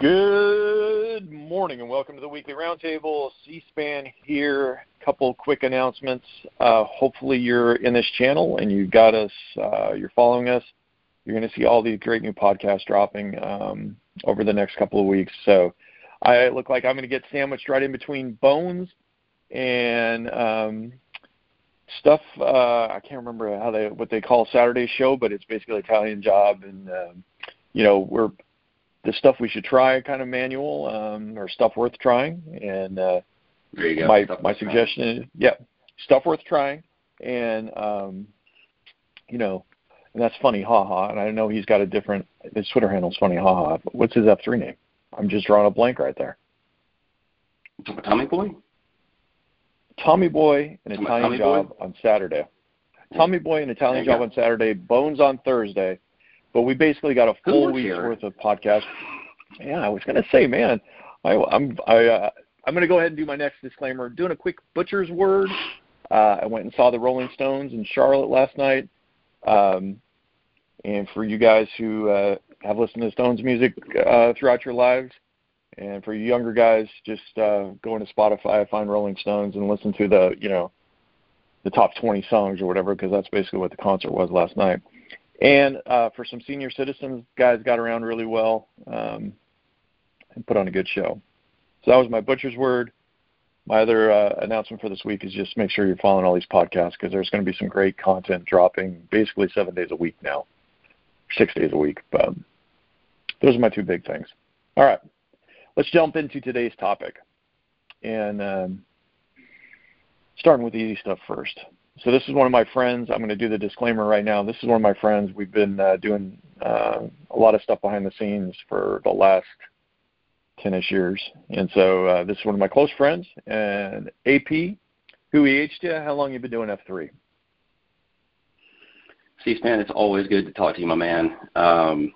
Good morning and welcome to the weekly roundtable. C-SPAN here. Couple quick announcements. Uh, hopefully you're in this channel and you got us. Uh, you're following us. You're going to see all these great new podcasts dropping um, over the next couple of weeks. So I look like I'm going to get sandwiched right in between bones and um, stuff. Uh, I can't remember how they what they call Saturday show, but it's basically Italian job and. Um, you know, we're the stuff we should try kind of manual um, or stuff worth trying. And uh, there you go. My stuff my suggestion is yeah, stuff worth trying. And um, you know, and that's funny, haha. And I know he's got a different his Twitter handle's funny, haha. But what's his F three name? I'm just drawing a blank right there. Tommy Boy. Tommy Boy, an Tommy- Italian Tommy job Boy? on Saturday. Tommy Boy, an Italian job on Saturday. Bones on Thursday. But we basically got a full week's here? worth of podcast. Yeah, I was gonna say, man, I, I'm I uh, I'm gonna go ahead and do my next disclaimer. Doing a quick butcher's word. Uh, I went and saw the Rolling Stones in Charlotte last night. Um, and for you guys who uh, have listened to Stones music uh, throughout your lives, and for you younger guys, just uh, go into Spotify, find Rolling Stones, and listen to the you know the top 20 songs or whatever, because that's basically what the concert was last night. And uh, for some senior citizens, guys got around really well um, and put on a good show. So that was my butcher's word. My other uh, announcement for this week is just make sure you're following all these podcasts because there's going to be some great content dropping basically seven days a week now, six days a week. But those are my two big things. All right, let's jump into today's topic. And um, starting with the easy stuff first. So this is one of my friends. I'm going to do the disclaimer right now. This is one of my friends. We've been uh, doing uh, a lot of stuff behind the scenes for the last 10ish years. And so uh, this is one of my close friends. And AP, who EH'd you? How long you been doing F3? C-SPAN, it's always good to talk to you, my man. Um,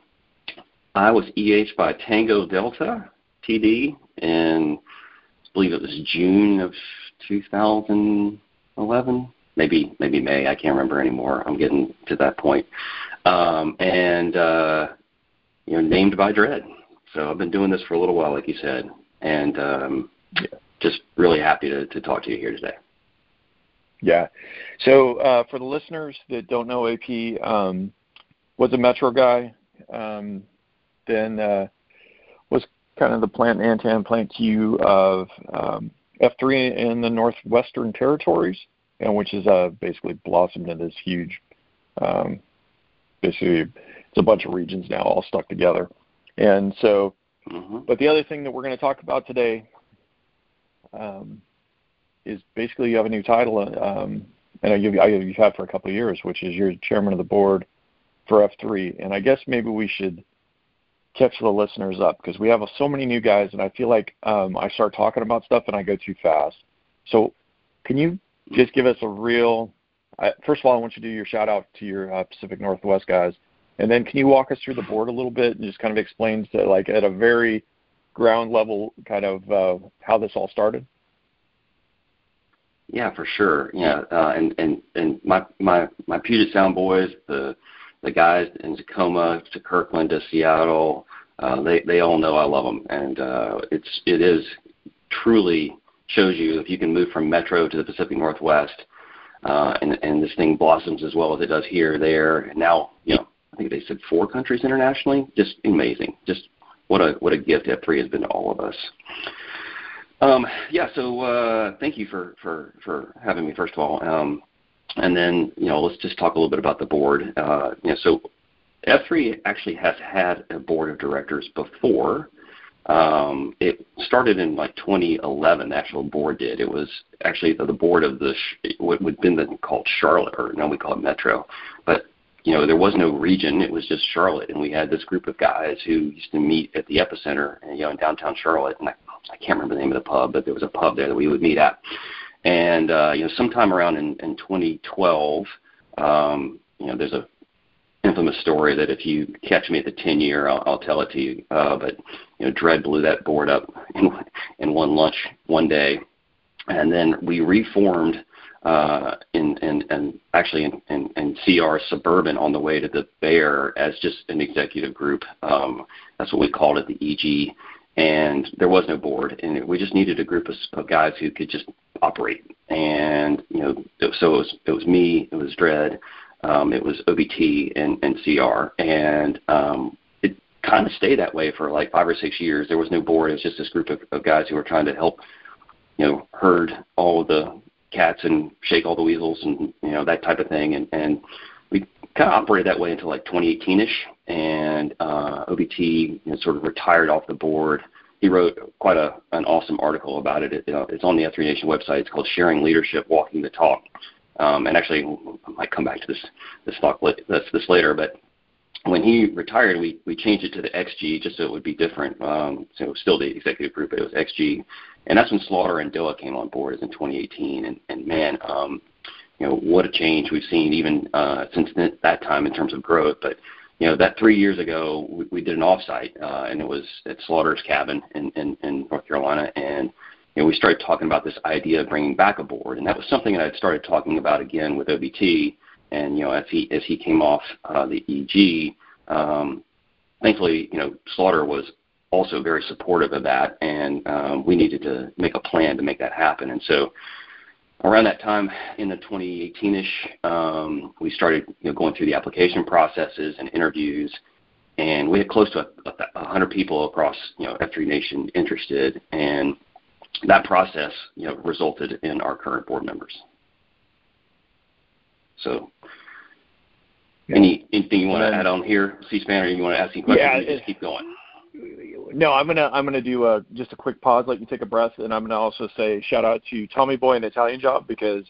I was EH by Tango Delta TD in, I believe it was June of 2011, maybe maybe May. I can't remember anymore. I'm getting to that point. Um, and uh, you know, named by Dredd. So I've been doing this for a little while, like you said, and um, just really happy to, to talk to you here today. Yeah. So uh, for the listeners that don't know AP, um, was a Metro guy, um, then uh, was kind of the plant Nantan, plant Q of um, F3 in the Northwestern Territories, and which is uh, basically blossomed into this huge, um, basically it's a bunch of regions now all stuck together. And so, hmm but the other thing that we're going to talk about today um, is basically you have a new title, um, and you've, you've had for a couple of years, which is you're chairman of the board for F3. And I guess maybe we should catch the listeners up because we have so many new guys, and I feel like um, I start talking about stuff and I go too fast. So, can you just give us a real? First of all, I want you to do your shout out to your uh, Pacific Northwest guys, and then can you walk us through the board a little bit and just kind of explain to like at a very ground level kind of uh, how this all started? Yeah, for sure. Yeah, uh, and and and my my my Puget Sound boys, the the guys in Tacoma to Kirkland to Seattle, uh, they they all know I love them, and uh, it's it is truly shows you if you can move from Metro to the Pacific Northwest, uh, and and this thing blossoms as well as it does here, there, and now you know I think they said four countries internationally. Just amazing. Just what a what a gift F3 has been to all of us. Um, yeah, so uh, thank you for, for, for having me, first of all. Um, and then, you know, let's just talk a little bit about the board. Uh, you know, so F3 actually has had a board of directors before. Um, it started in like 2011. The actual board did. It was actually the, the board of the what would been called Charlotte, or now we call it Metro. But you know, there was no region. It was just Charlotte, and we had this group of guys who used to meet at the epicenter, you know, in downtown Charlotte. And I, I can't remember the name of the pub, but there was a pub there that we would meet at. And uh, you know, sometime around in, in 2012, um, you know, there's a infamous story that if you catch me at the 10 year, I'll, I'll tell it to you. Uh, but you know, Dredd blew that board up in in one lunch one day, and then we reformed uh, in, in, in actually in, in, in CR Suburban on the way to the Bear as just an executive group. Um, that's what we called it, the EG. And there was no board, and we just needed a group of, of guys who could just operate. And you know, so it was it was me, it was Dredd, um, it was OBT and, and CR, and um, it kind of stayed that way for like five or six years. There was no board; it was just this group of, of guys who were trying to help, you know, herd all of the cats and shake all the weasels and you know that type of thing. And, and we kind of operated that way until like 2018ish. And uh, OBT you know, sort of retired off the board. He wrote quite a an awesome article about it. it it's on the F3 Nation website. It's called "Sharing Leadership: Walking the Talk." Um, and actually, I might come back to this this talk this, this later, but when he retired, we, we changed it to the XG just so it would be different. Um, so still the executive group, but it was XG and that's when Slaughter and Doa came on board, is in 2018. And, and man, um, you know what a change we've seen even uh, since that time in terms of growth. But you know that three years ago we, we did an offsite, uh, and it was at Slaughter's cabin in, in, in North Carolina, and you know we started talking about this idea of bringing back a board, and that was something that I'd started talking about again with OBT. And you know as he as he came off uh, the EG, um, thankfully you know Slaughter was also very supportive of that, and um, we needed to make a plan to make that happen. And so, around that time in the 2018ish, um, we started you know, going through the application processes and interviews, and we had close to a, a 100 people across you know F3 Nation interested, and that process you know resulted in our current board members. So. Any anything you want to add on here, C-SPAN, or you want to ask any questions? Yeah, just keep going no, I'm gonna I'm gonna do a just a quick pause, let you take a breath, and I'm gonna also say shout out to Tommy Boy and Italian Job because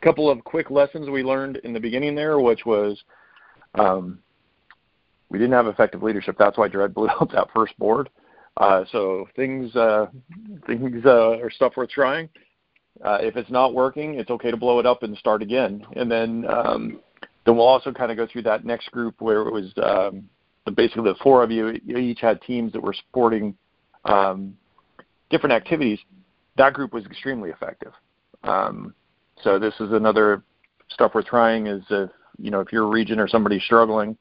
a couple of quick lessons we learned in the beginning there, which was um, we didn't have effective leadership. That's why Dredd blew up that first board. Uh, so things uh, things uh, are stuff worth trying. Uh, if it's not working, it's okay to blow it up and start again. And then um, then we'll also kind of go through that next group where it was um, basically the four of you, you each had teams that were supporting um, different activities. That group was extremely effective. Um, so this is another stuff we're trying is if you know if your region or somebody's struggling,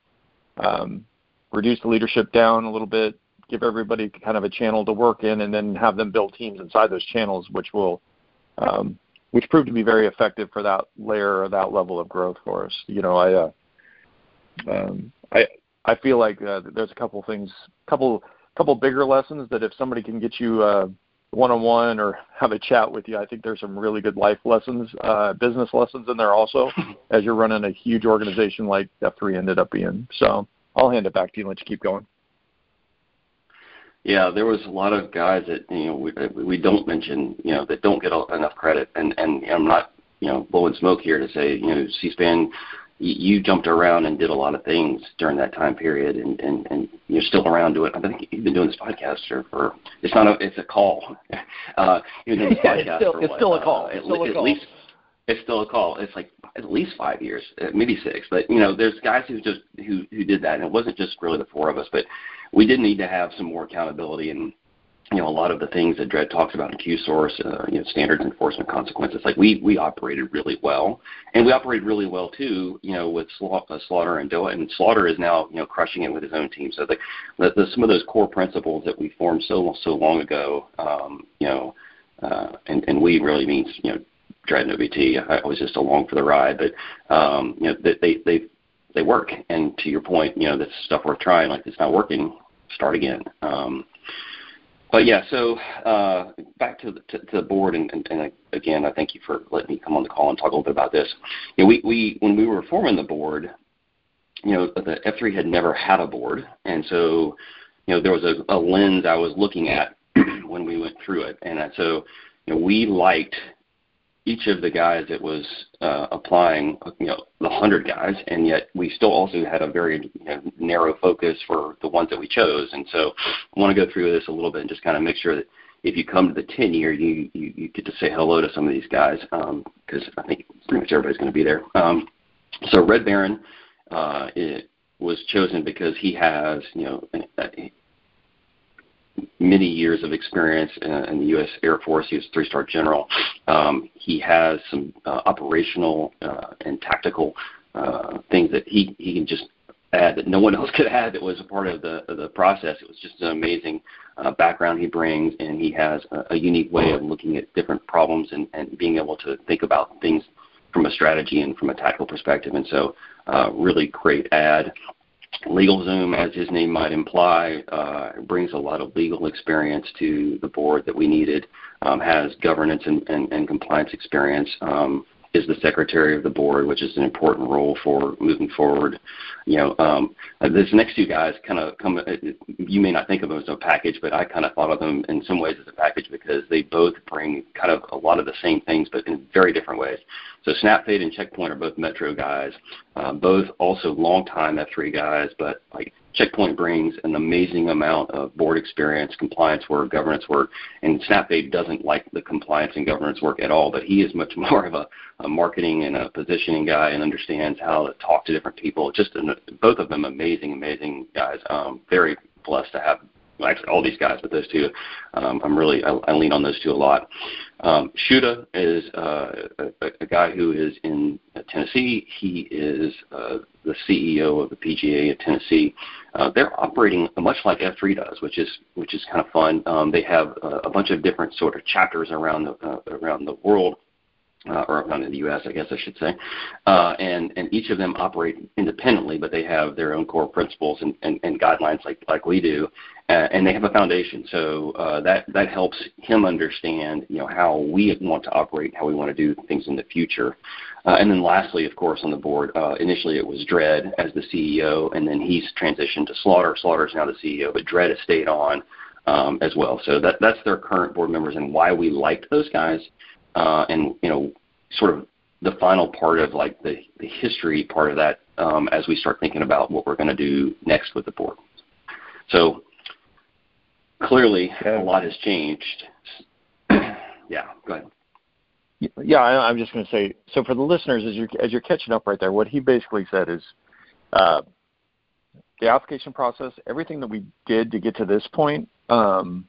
um, reduce the leadership down a little bit, give everybody kind of a channel to work in, and then have them build teams inside those channels, which will um, which proved to be very effective for that layer or that level of growth for us. You know, I uh, um, I I feel like uh, there's a couple things, couple couple bigger lessons that if somebody can get you uh, one-on-one or have a chat with you, I think there's some really good life lessons, uh, business lessons in there also, as you're running a huge organization like F3 ended up being. So I'll hand it back to you and let you keep going. Yeah, there was a lot of guys that you know we, we don't mention, you know, that don't get enough credit, and and I'm not you know blowing smoke here to say you know C-SPAN you jumped around and did a lot of things during that time period, and and, and you're still around doing. It. I think you've been doing this podcast for, for it's not a it's a call. Uh, you've been doing this podcast it's still, for it's what, still a call. Uh, it's still at, a call. At least it's still a call. It's like at least five years, uh, maybe six. But you know, there's guys who just who who did that, and it wasn't just really the four of us, but we did need to have some more accountability and you know, a lot of the things that Dredd talks about in Q-Source, uh, you know, standards enforcement consequences, like we, we operated really well. And we operated really well too, you know, with uh, Slaughter and Doa. And Slaughter is now, you know, crushing it with his own team. So the, the, the some of those core principles that we formed so, so long ago, um, you know, uh, and, and we really means, you know, Dredd and OBT. I was just along for the ride, but, um, you know, they, they, they work. And to your point, you know, this stuff worth trying. Like it's not working, start again. Um, but yeah, so uh, back to the, to, to the board, and, and, and, again, I thank you for letting me come on the call and talk a little bit about this. You know, we, we when we were forming the board, you know, the F3 had never had a board, and so you know there was a, a lens I was looking at when we went through it, and so you know we liked each of the guys that was uh, applying, you know, the hundred guys, and yet we still also had a very you know, narrow focus for the ones that we chose. And so, I want to go through this a little bit and just kind of make sure that if you come to the 10 year, you, you, you get to say hello to some of these guys because um, I think pretty much everybody's going to be there. Um, so Red Baron uh, it was chosen because he has, you know, many years of experience in the U.S. Air Force. He was a three-star general. Um, he has some uh, operational uh, and tactical uh, things that he, he can just add that no one else could add that was a part of the of the process. It was just an amazing uh, background he brings, and he has a, a unique way of looking at different problems and, and being able to think about things from a strategy and from a tactical perspective. And so, uh, really great ad. LegalZoom, as his name might imply, uh, brings a lot of legal experience to the board that we needed, um, has governance and, and, and compliance experience, um, is the secretary of the board, which is an important role for moving forward. You know, um, this next two guys kind of come. Uh, you may not think of them as a package, but I kind of thought of them in some ways as a package because they both bring kind of a lot of the same things, but in very different ways. So SnapFade and Checkpoint are both Metro guys, uh, both also longtime F3 guys, but like Checkpoint brings an amazing amount of board experience, compliance work, governance work, and SnapFade doesn't like the compliance and governance work at all, but he is much more of a, a marketing and a positioning guy and understands how to talk to different people. Just an, both of them amazing, amazing guys. Um, very blessed to have actually all these guys, but those two, um, I'm really I, I lean on those two a lot. Um, Shuda is uh, a, a guy who is in Tennessee. He is uh, the CEO of the PGA of Tennessee. Uh, they're operating much like F3 does, which is which is kind of fun. Um, they have a, a bunch of different sort of chapters around the uh, around the world uh, or not in the U.S., I guess I should say, uh, and and each of them operate independently, but they have their own core principles and, and, and guidelines like like we do, uh, and they have a foundation. So uh, that that helps him understand you know how we want to operate, how we want to do things in the future, uh, and then lastly, of course, on the board, uh, initially it was Dredd as the CEO, and then he's transitioned to Slaughter. Slaughter is now the CEO, but Dredd has stayed on. Um, as well, so that that's their current board members and why we liked those guys uh, and you know, sort of the final part of like the, the history part of that um, as we start thinking about what we're going to do next with the board. So clearly, a lot has changed. yeah, go ahead. Yeah, I, I'm just going to say. So for the listeners, as you're as you're catching up right there, what he basically said is, uh, the application process, everything that we did to get to this point, um,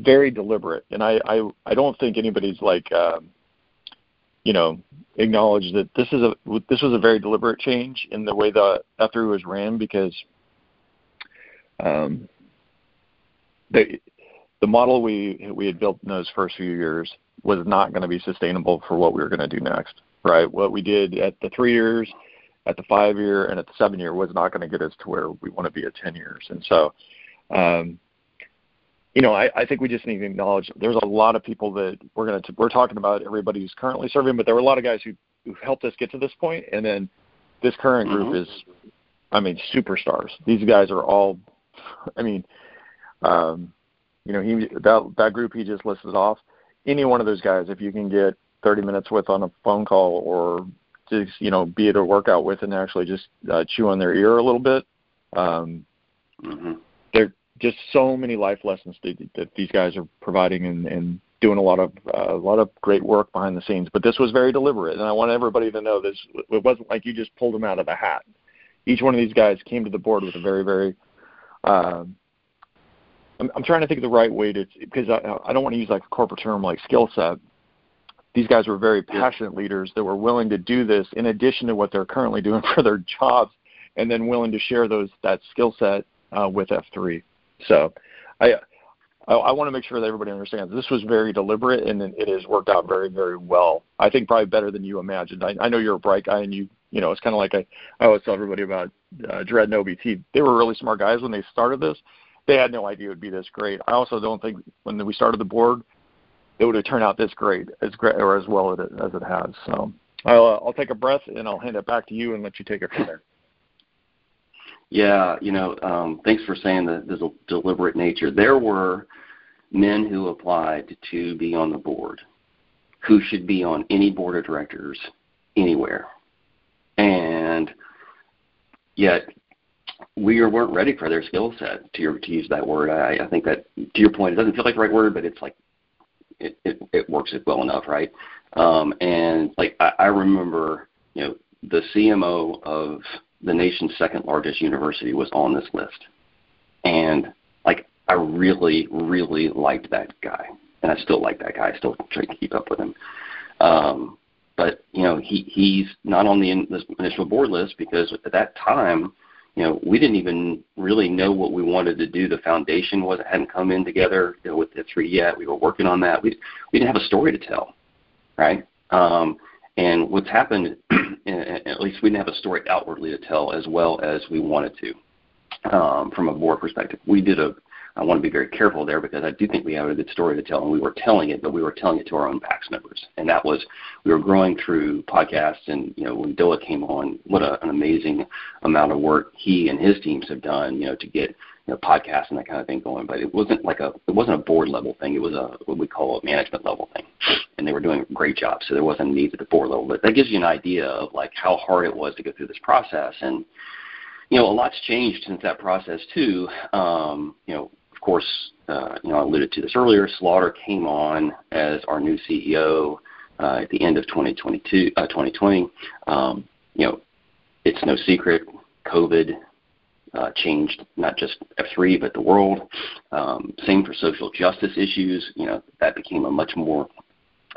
very deliberate, and I I, I don't think anybody's like um, you know acknowledged that this is a this was a very deliberate change in the way the F3 was ran because um, the the model we we had built in those first few years was not going to be sustainable for what we were going to do next. Right, what we did at the three years, at the five year, and at the seven year was not going to get us to where we want to be at ten years, and so. Um, you know, I, I think we just need to acknowledge there's a lot of people that we're going to we're talking about everybody who's currently serving, but there were a lot of guys who who helped us get to this point, and then this current group mm-hmm. is, I mean, superstars. These guys are all, I mean, um, you know, he that that group he just listed off. Any one of those guys, if you can get 30 minutes with on a phone call or just you know be at a workout with and actually just uh, chew on their ear a little bit, um, mm-hmm. Just so many life lessons that, that these guys are providing and, and doing a lot of uh, a lot of great work behind the scenes. But this was very deliberate, and I want everybody to know this. It wasn't like you just pulled them out of a hat. Each one of these guys came to the board with a very very. Uh, I'm, I'm trying to think of the right way to because I, I don't want to use like a corporate term like skill set. These guys were very passionate leaders that were willing to do this in addition to what they're currently doing for their jobs, and then willing to share those that skill set uh, with F3. So I I, I want to make sure that everybody understands this was very deliberate and it has worked out very very well. I think probably better than you imagined. I, I know you're a bright guy and you You know, it's kind of like I, I always tell everybody about uh, Dredd and OBT. They were really smart guys when they started this. They had no idea it would be this great. I also don't think when we started the board, it would have turned out this great, as great or as well as it as it has. So I'll, uh, I'll take a breath and I'll hand it back to you and let you take it from there. Yeah, you know, um, thanks for saying the, the deliberate nature. There were men who applied to be on the board who should be on any board of directors anywhere. And yet we weren't ready for their skill set to, your, to use that word. I, I think that to your point, it doesn't feel like the right word, but it's like it, it, it works it well enough, right? Um, and like I, I remember, you know, the CMO of the nation's second largest university was on this list. And like I really, really liked that guy. And I still like that guy. I still try to keep up with him. Um, but you know, he he's not on the in, this initial board list because at that time, you know, we didn't even really know what we wanted to do. The foundation was hadn't come in together you know, with the three yet. We were working on that. We we didn't have a story to tell, right? Um, and what's happened, at least we didn't have a story outwardly to tell as well as we wanted to um, from a board perspective. We did a, I want to be very careful there because I do think we have a good story to tell, and we were telling it, but we were telling it to our own PAX members. And that was, we were growing through podcasts, and, you know, when Doa came on, what a, an amazing amount of work he and his teams have done, you know, to get you know, podcasts and that kind of thing going. But it wasn't like a it wasn't a board level thing. It was a what we call a management level thing, and they were doing a great job. So there wasn't a need at the board level. But that gives you an idea of like how hard it was to go through this process. And you know, a lot's changed since that process too. Um, you know, of course, uh, you know, I alluded to this earlier. Slaughter came on as our new CEO uh, at the end of 2022, uh, 2020. Um, you know, it's no secret, COVID uh, changed not just F3 but the world. Um, same for social justice issues. You know that became a much more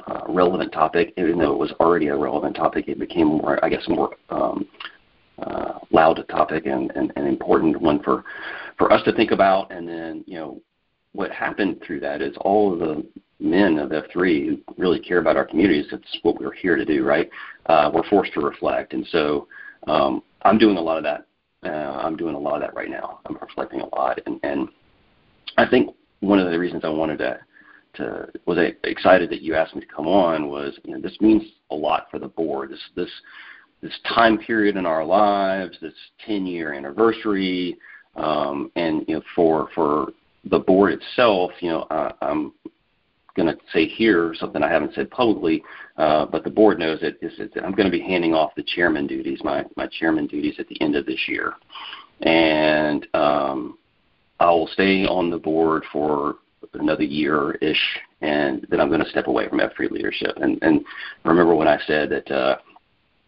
uh, relevant topic, even though it was already a relevant topic. It became more, I guess, more um, uh, loud topic and, and an important one for for us to think about. And then you know what happened through that is all of the men of F3 who really care about our communities. That's what we're here to do, right? Uh, we're forced to reflect, and so um, I'm doing a lot of that uh, I'm doing a lot of that right now. I'm reflecting a lot, and, and I think one of the reasons I wanted to to was excited that you asked me to come on was you know this means a lot for the board. This this this time period in our lives, this 10 year anniversary, um, and you know for for the board itself, you know I'm going to say here something I haven't said publicly, uh, but the board knows it, is that I'm going to be handing off the chairman duties, my, my chairman duties at the end of this year. And um, I will stay on the board for another year-ish, and then I'm going to step away from F3 leadership. And, and remember when I said that, uh,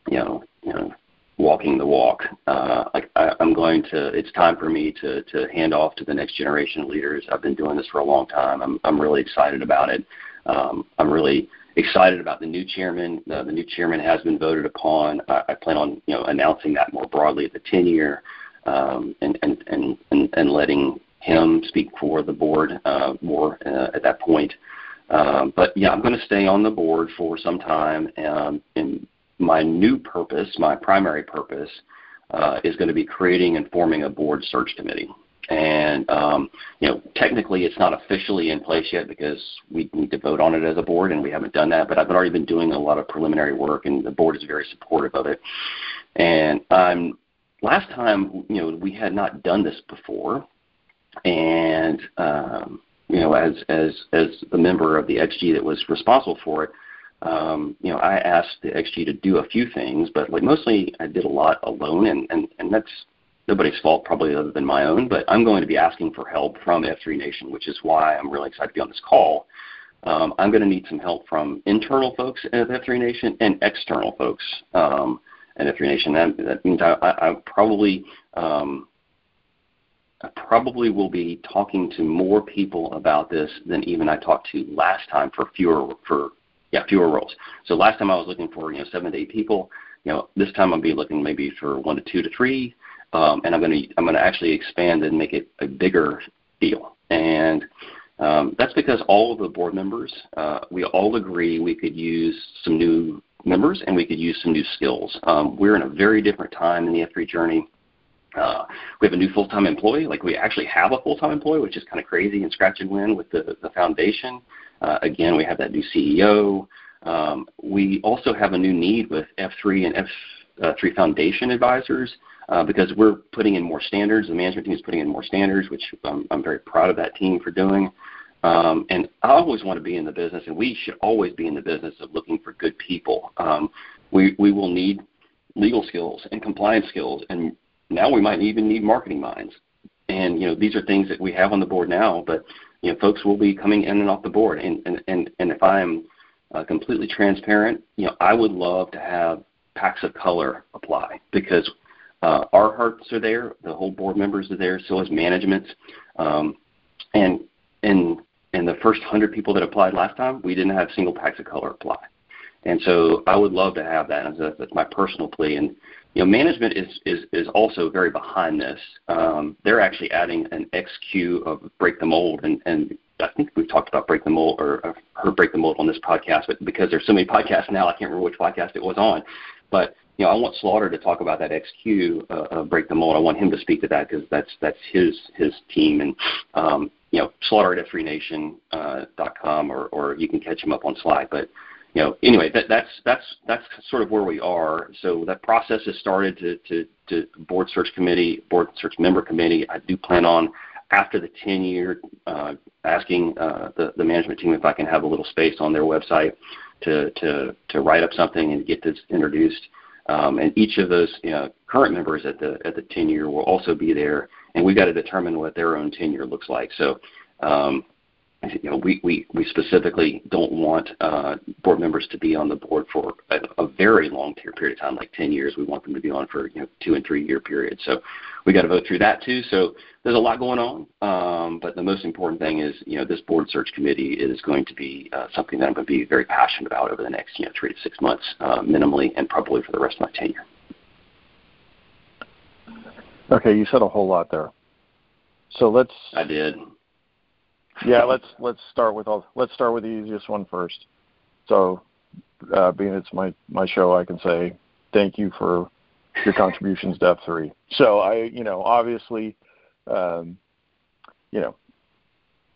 you know, you know, walking the walk. Uh, I, I'm going to. It's time for me to to hand off to the next generation of leaders. I've been doing this for a long time. I'm I'm really excited about it. Um, I'm really excited about the new chairman. Uh, the new chairman has been voted upon. I, I plan on you know announcing that more broadly at the 10 year, um, and, and and and and letting him speak for the board uh, more uh, at that point. Um, but yeah, I'm going to stay on the board for some time um, and my new purpose, my primary purpose, uh, is going to be creating and forming a board search committee. And um, you know, technically, it's not officially in place yet because we need to vote on it as a board, and we haven't done that. But I've already been doing a lot of preliminary work, and the board is very supportive of it. And um, last time, you know, we had not done this before, and um, you know, as as as the member of the XG that was responsible for it, um, you know, I asked the XG to do a few things, but like mostly I did a lot alone, and and and that's nobody's fault probably other than my own. But I'm going to be asking for help from F3 Nation, which is why I'm really excited to be on this call. Um, I'm going to need some help from internal folks at F3 Nation and external folks um, at F3 Nation. That, that means I, I, I probably um, I probably will be talking to more people about this than even I talked to last time for fewer for yeah, fewer roles. So last time I was looking for you know seven to eight people. You know, this time I'll be looking maybe for one to two to three, um, and I'm going to I'm going to actually expand and make it a bigger deal. And um, that's because all of the board members, uh, we all agree we could use some new members, and we could use some new skills. Um, we're in a very different time in the F3 journey. Uh, we have a new full-time employee. Like we actually have a full-time employee, which is kind of crazy and scratch and win with the, the foundation. Uh, again, we have that new CEO. Um, we also have a new need with F3 and F3 Foundation advisors uh, because we're putting in more standards. The management team is putting in more standards, which I'm, I'm very proud of that team for doing. Um, and I always want to be in the business, and we should always be in the business of looking for good people. Um, we we will need legal skills and compliance skills, and now we might even need marketing minds. And you know these are things that we have on the board now, but you know folks will be coming in and off the board. And and and, and if I'm uh, completely transparent, you know I would love to have PAX of color apply because uh, our hearts are there, the whole board members are there, so is management. Um, and and and the first hundred people that applied last time, we didn't have single PAX of color apply. And so I would love to have that. That's, that's my personal plea. And you know, management is is is also very behind this. Um, they're actually adding an XQ of break the mold, and and I think we've talked about break the mold or heard break the mold on this podcast, but because there's so many podcasts now, I can't remember which podcast it was on. But you know, I want Slaughter to talk about that XQ uh, break the mold. I want him to speak to that because that's that's his his team, and um, you know, slaughter at f3nation.com, uh, or, or you can catch him up on Slack. But, you know, anyway, that, that's, that's, that's sort of where we are. So that process has started to, to, to board search committee, board search member committee. I do plan on after the 10 year, uh, asking uh, the, the management team if I can have a little space on their website to, to, to write up something and get this introduced. Um, and each of those you know, current members at the at the 10 year will also be there and we've got to determine what their own tenure looks like. So, um, you know, we, we, we specifically don't want uh, board members to be on the board for a, a very long period of time, like 10 years. We want them to be on for you know two and three year periods. So we got to vote through that too. So there's a lot going on, um, but the most important thing is you know this board search committee is going to be uh, something that I'm going to be very passionate about over the next you know three to six months uh, minimally, and probably for the rest of my tenure. Okay, you said a whole lot there. So let's. I did. Yeah, let's let's start with all. Let's start with the easiest one first. So, uh, being it's my my show, I can say thank you for your contributions to F3. So I, you know, obviously, um, you know,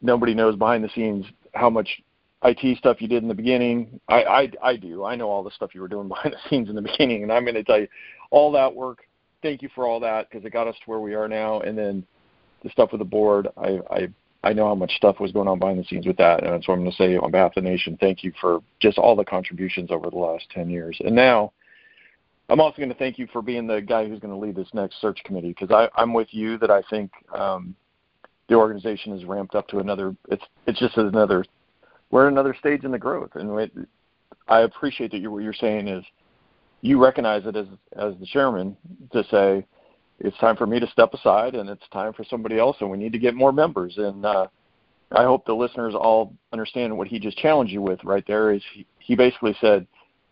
nobody knows behind the scenes how much IT stuff you did in the beginning. I, I I do. I know all the stuff you were doing behind the scenes in the beginning, and I'm going to tell you all that work thank you for all that because it got us to where we are now. And then the stuff with the board, I, I I know how much stuff was going on behind the scenes with that, and so I'm going to say on behalf of the nation, thank you for just all the contributions over the last 10 years. And now, I'm also going to thank you for being the guy who's going to lead this next search committee because I'm with you that I think um, the organization is ramped up to another. It's it's just another. We're at another stage in the growth, and it, I appreciate that you, what you're saying is you recognize it as as the chairman to say it's time for me to step aside and it's time for somebody else and we need to get more members and uh, I hope the listeners all understand what he just challenged you with right there is he, he basically said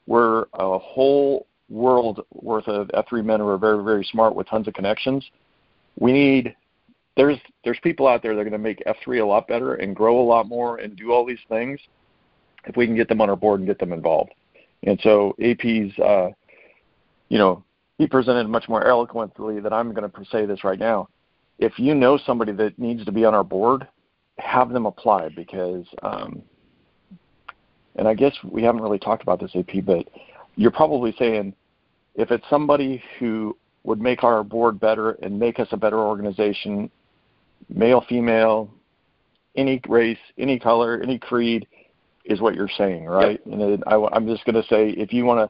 we're a whole world worth of F3 men who are very very smart with tons of connections. We need there's there's people out there that are going to make F3 a lot better and grow a lot more and do all these things if we can get them on our board and get them involved. And so AP's uh, you know, he presented much more eloquently than I'm going to say this right now. If you know somebody that needs to be on our board, have them apply because, um, and I guess we haven't really talked about this, AP, but you're probably saying if it's somebody who would make our board better and make us a better organization, male, female, any race, any color, any creed, is what you're saying, right? Yep. And I, I'm just going to say if you want to,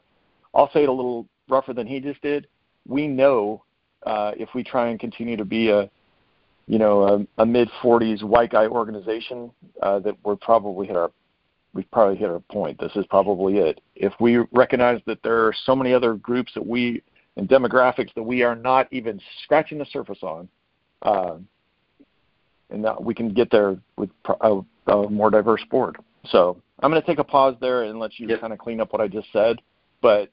I'll say it a little rougher than he just did, we know uh, if we try and continue to be a you know a, a mid 40s white guy organization uh, that we're probably hit our we've probably hit our point. This is probably it. If we recognize that there are so many other groups that we and demographics that we are not even scratching the surface on, uh, and that we can get there with a, a more diverse board. So I'm going to take a pause there and let you yep. kind of clean up what I just said. But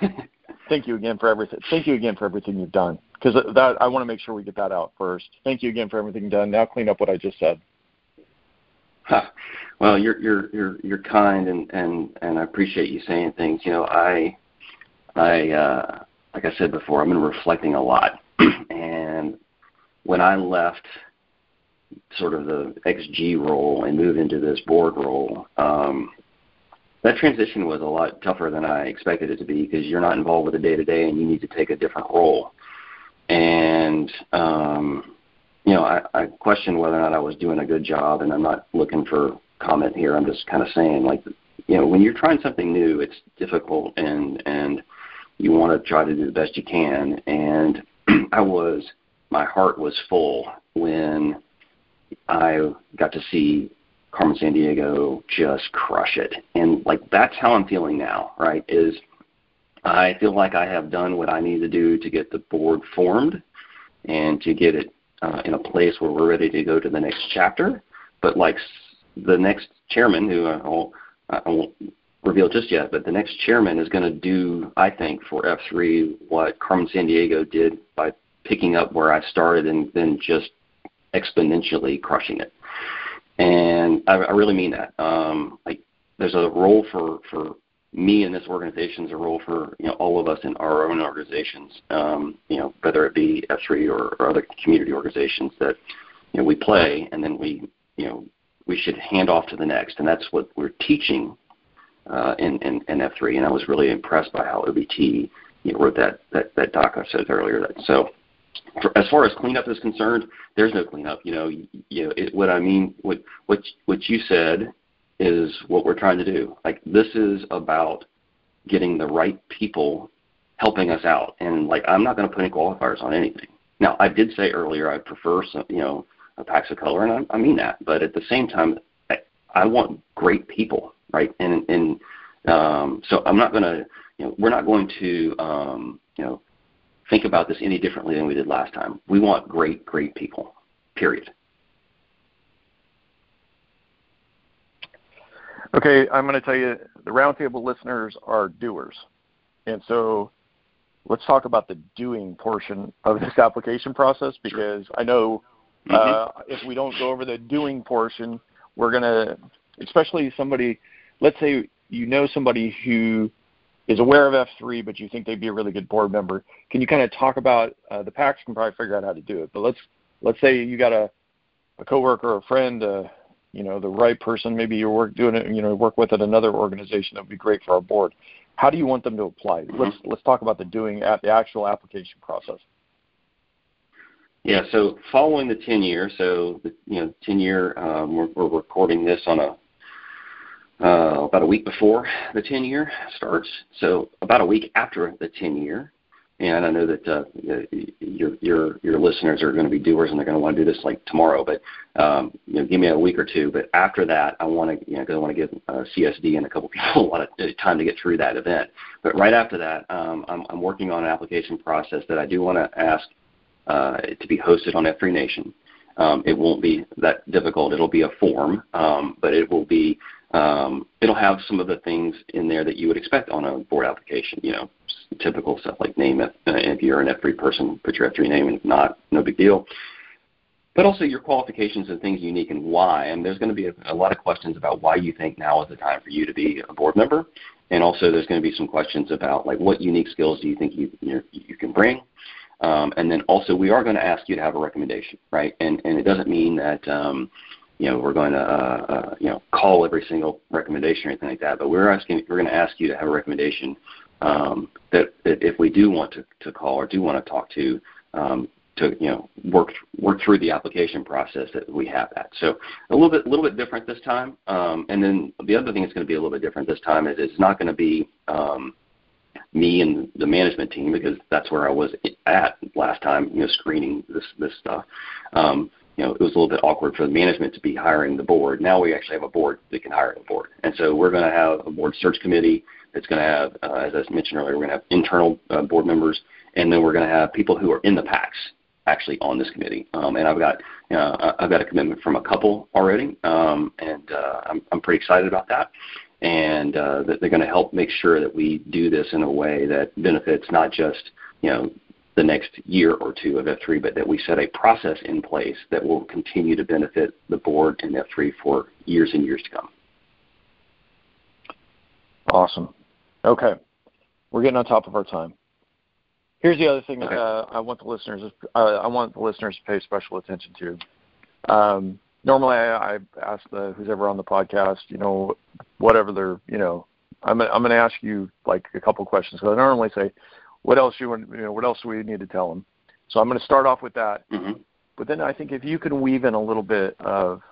thank you again for everything. Thank you again for everything you've done. Because that I want to make sure we get that out first. Thank you again for everything done. Now clean up what I just said. Well, you're you're you're you're kind, and and and I appreciate you saying things. You know, I I uh, like I said before, I've been reflecting a lot, and when I left sort of the XG role and moved into this board role, um, that transition was a lot tougher than I expected it to be because you're not involved with the day to day and you need to take a different role. And um, you know, I, I questioned whether or not I was doing a good job, and I'm not looking for comment here. I'm just kind of saying, like, you know, when you're trying something new, it's difficult, and and you want to try to do the best you can. And I was, my heart was full when I got to see Carmen Sandiego just crush it. And like that's how I'm feeling now, right? Is I feel like I have done what I need to do to get the board formed and to get it uh, in a place where we're ready to go to the next chapter. But like the next chairman, who I won't, I won't reveal just yet, but the next chairman is going to do, I think, for F3 what Carmen Sandiego did by picking up where I started and then just exponentially crushing it. And I, I really mean that. Um, like, there's a role for for me in this organization. There's a role for you know all of us in our own organizations. Um, you know, whether it be F3 or, or other community organizations that you know we play, and then we you know we should hand off to the next, and that's what we're teaching uh, in, in, in F3. And I was really impressed by how OBT you know, wrote that that that doc I said earlier. That so for, as far as cleanup is concerned, there's no cleanup. You know, you, know it, what I mean. What what what you said is what we're trying to do. Like this is about getting the right people helping us out. And like I'm not going to put any qualifiers on anything. Now I did say earlier I prefer some, you know a PAX of color, and I, I mean that. But at the same time, I, I want great people, right? And and um, so I'm not going to, you know, we're not going to, um, you know, think about this any differently than we did last time. We want great, great people. Period. Okay, I'm going to tell you the roundtable listeners are doers. And so let's talk about the doing portion of this application process because I know mm-hmm. uh, if we don't go over the doing portion, we're going to, especially somebody, let's say you know somebody who is aware of F3, but you think they'd be a really good board member. Can you kind of talk about uh, the PAX can probably figure out how to do it, but let's let's say you got a a coworker or a friend, uh, you know, the right person, maybe you work doing it, you know, work with at another organization that would be great for our board. How do you want them to apply? Mm-hmm. Let's let's talk about the doing at the actual application process. Yeah, so following the 10 year, so the, you know, 10 year, um, we're, we're recording this on a uh, about a week before the 10 year starts. So about a week after the 10 year, and I know that uh, your your your listeners are going to be doers and they're going to want to do this like tomorrow. But um, you know, give me a week or two. But after that, I want to you know I want to give uh, CSD and a couple people a lot of uh, time to get through that event. But right after that, um, I'm, I'm working on an application process that I do want to ask uh, to be hosted on F3 Nation. Um, it won't be that difficult. It'll be a form, um, but it will be um, it'll have some of the things in there that you would expect on a board application. You know, typical stuff like name if, uh, if you're an F3 person, put your F3 name, and if not, no big deal. But also your qualifications and things unique and why. And there's going to be a, a lot of questions about why you think now is the time for you to be a board member. And also there's going to be some questions about like what unique skills do you think you you, you can bring. Um, and then also we are going to ask you to have a recommendation, right? And and it doesn't mean that um, you know we're going to uh, uh, you know call every single recommendation or anything like that. But we're asking we're going to ask you to have a recommendation um, that, that if we do want to, to call or do want to talk to um, to you know work work through the application process that we have that. So a little bit a little bit different this time. Um, and then the other thing that's going to be a little bit different this time is it's not going to be um, me and the management team because that's where I was at last time, you know, screening this this stuff. Um, you know, it was a little bit awkward for the management to be hiring the board. Now we actually have a board that can hire the board. And so we're going to have a board search committee that's going to have, uh, as I mentioned earlier, we're going to have internal uh, board members, and then we're going to have people who are in the PAX actually on this committee. Um, and I've got, know, I've got a commitment from a couple already, um, and uh, I'm, I'm pretty excited about that. And uh, that they're going to help make sure that we do this in a way that benefits not just, you know, the next year or two of F3, but that we set a process in place that will continue to benefit the board and F3 for years and years to come. Awesome. Okay. We're getting on top of our time. Here's the other thing okay. uh, I want the listeners uh, I want the listeners to pay special attention to. Um, normally, I, I ask the who's ever on the podcast, you know, whatever they're, you know, I'm I'm going to ask you like a couple questions because I normally say, what else you want, you know, what else do we need to tell them? So I'm going to start off with that. Mm-hmm. But then I think if you can weave in a little bit of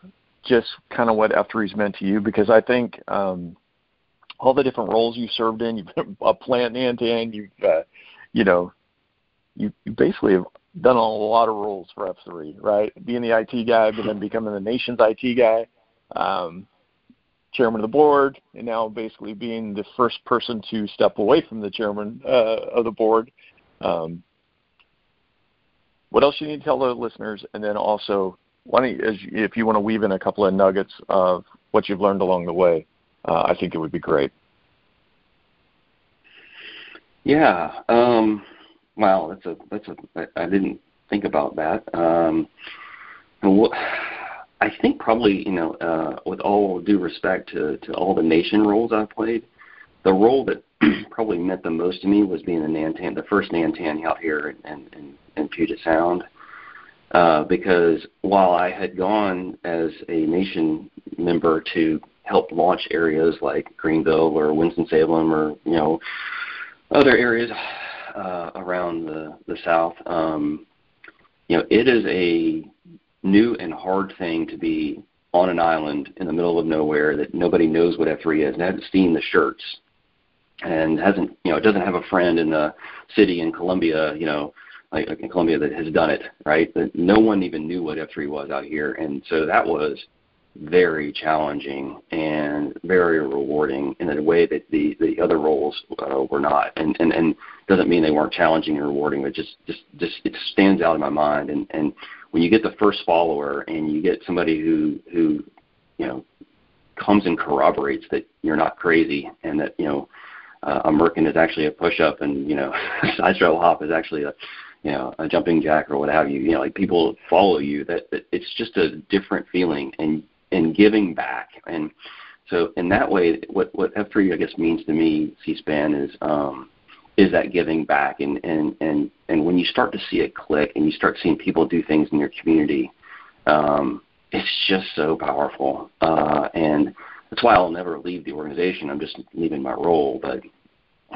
just kind of what F3's meant to you, because I think um, all the different roles you've served in, you've been a plant end to end, you've, uh, you know, you, you basically have done a lot of roles for F3, right? Being the IT guy, but then becoming the nation's IT guy. Um, chairman of the board, and now basically being the first person to step away from the chairman uh, of the board. Um, what else you need to tell the listeners, and then also, why don't you, if you want to weave in a couple of nuggets of what you've learned along the way, uh, I think it would be great. Yeah. Um, wow. That's a that's a. I didn't think about that. Um, what I think probably, you know, uh, with all due respect to, to all the nation roles I've played, the role that probably meant the most to me was being the Nantan, the first Nantan out here in, in, in Puget Sound. Uh, because while I had gone as a nation member to help launch areas like Greenville or Winston-Salem or, you know, other areas uh, around the, the South, um, you know, it is a new and hard thing to be on an island in the middle of nowhere that nobody knows what F3 is and hasn't seen the shirts and hasn't you know it doesn't have a friend in the city in Columbia you know like in Columbia that has done it right? That no one even knew what F3 was out here. And so that was very challenging and very rewarding in a way that the the other roles uh, were not. And and and doesn't mean they weren't challenging and rewarding but just just just it stands out in my mind. And and when you get the first follower and you get somebody who who you know comes and corroborates that you're not crazy and that you know uh, a merkin is actually a push up and you know side straddle hop is actually a you know a jumping jack or what have you. You know like people follow you that, that it's just a different feeling. And and giving back. And so in that way what what f3 i guess means to me c-span is um is that giving back. And and and and when you start to see it click and you start seeing people do things in your community um it's just so powerful. Uh and that's why I'll never leave the organization. I'm just leaving my role, but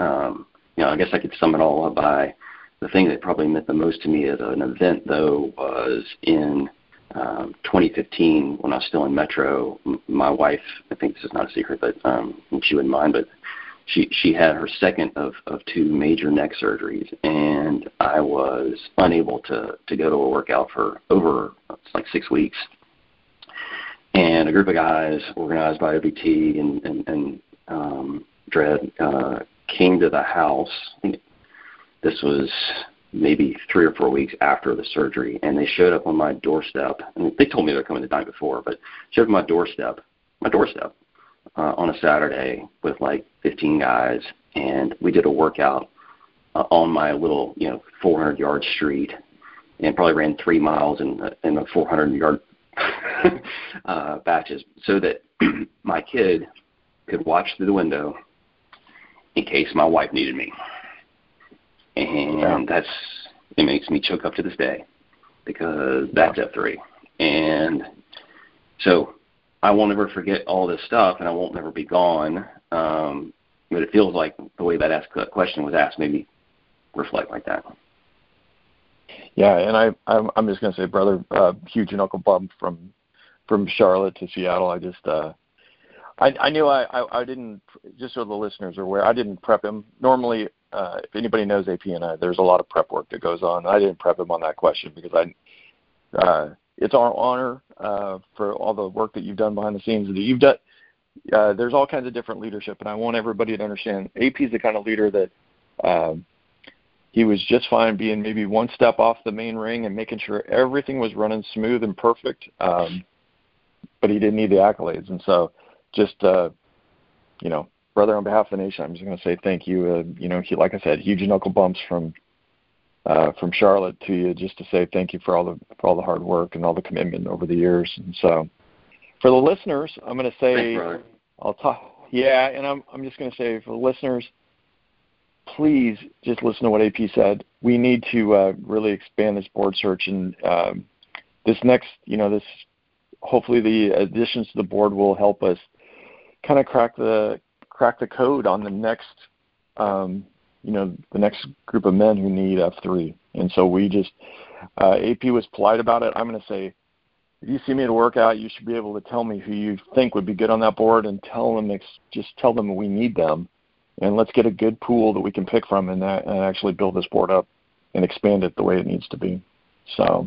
um, you know, I guess I could sum it all up by the thing that probably meant the most to me as an event, though, was in um, 2015 when I was still in Metro. M- my wife, I think this is not a secret, but um, she wouldn't mind, but she she had her second of of two major neck surgeries, and I was unable to to go to a workout for over like six weeks. And a group of guys organized by OBT and and, and um, Dredd uh, came to the house. I think this was maybe three or four weeks after the surgery, and they showed up on my doorstep. And they told me they were coming the night before, but showed up on my doorstep, my doorstep, uh, on a Saturday with like 15 guys, and we did a workout uh, on my little, you know, 400 yard street, and probably ran three miles in in a 400 yard uh, batches, so that my kid could watch through the window in case my wife needed me. And yeah. that's it makes me choke up to this day because that's F three. And so I won't ever forget all this stuff, and I won't never be gone. Um, but it feels like the way that asked, that question was asked made me reflect like that. Yeah, and I I'm, I'm just gonna say, brother, uh, huge knuckle bump from from Charlotte to Seattle. I just uh, I I knew I, I I didn't just so the listeners are aware. I didn't prep him. Normally, uh, if anybody knows AP and I, there's a lot of prep work that goes on. I didn't prep him on that question because I uh, it's our honor uh, for all the work that you've done behind the scenes that you've done. Uh, there's all kinds of different leadership, and I want everybody to understand AP is the kind of leader that um, he was just fine being maybe one step off the main ring and making sure everything was running smooth and perfect. Um, but he didn't need the accolades, and so just uh, you know, brother, on behalf of the nation, I'm just going to say thank you. Uh, you know, like I said, huge knuckle bumps from uh, from Charlotte to you just to say thank you for all the for all the hard work and all the commitment over the years. And so, for the listeners, I'm going to say Thanks, I'll talk. Yeah, and I'm I'm just going to say for the listeners, please just listen to what AP said. We need to uh, really expand this board search, and um, this next, you know, this hopefully the additions to the board will help us kind of crack the crack the code on the next, um, you know, the next group of men who need F3. And so we just uh, AP was polite about it. I'm going to say. If you see me at a workout, you should be able to tell me who you think would be good on that board, and tell them just tell them we need them, and let's get a good pool that we can pick from and, that, and actually build this board up and expand it the way it needs to be. So,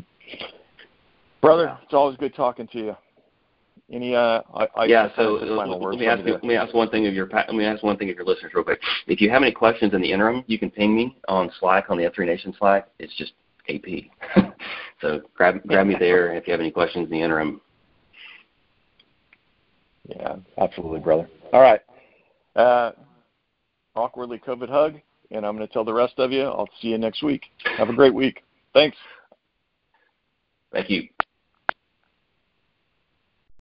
brother, it's always good talking to you. Any uh, I, I yeah. So let, me ask you, let me ask one thing of your let me ask one thing of your listeners real quick. If you have any questions in the interim, you can ping me on Slack on the F3 Nation Slack. It's just AP. so grab grab me there if you have any questions in the interim. Yeah, absolutely, brother. All right. Uh, awkwardly COVID hug, and I'm going to tell the rest of you I'll see you next week. Have a great week. Thanks. Thank you.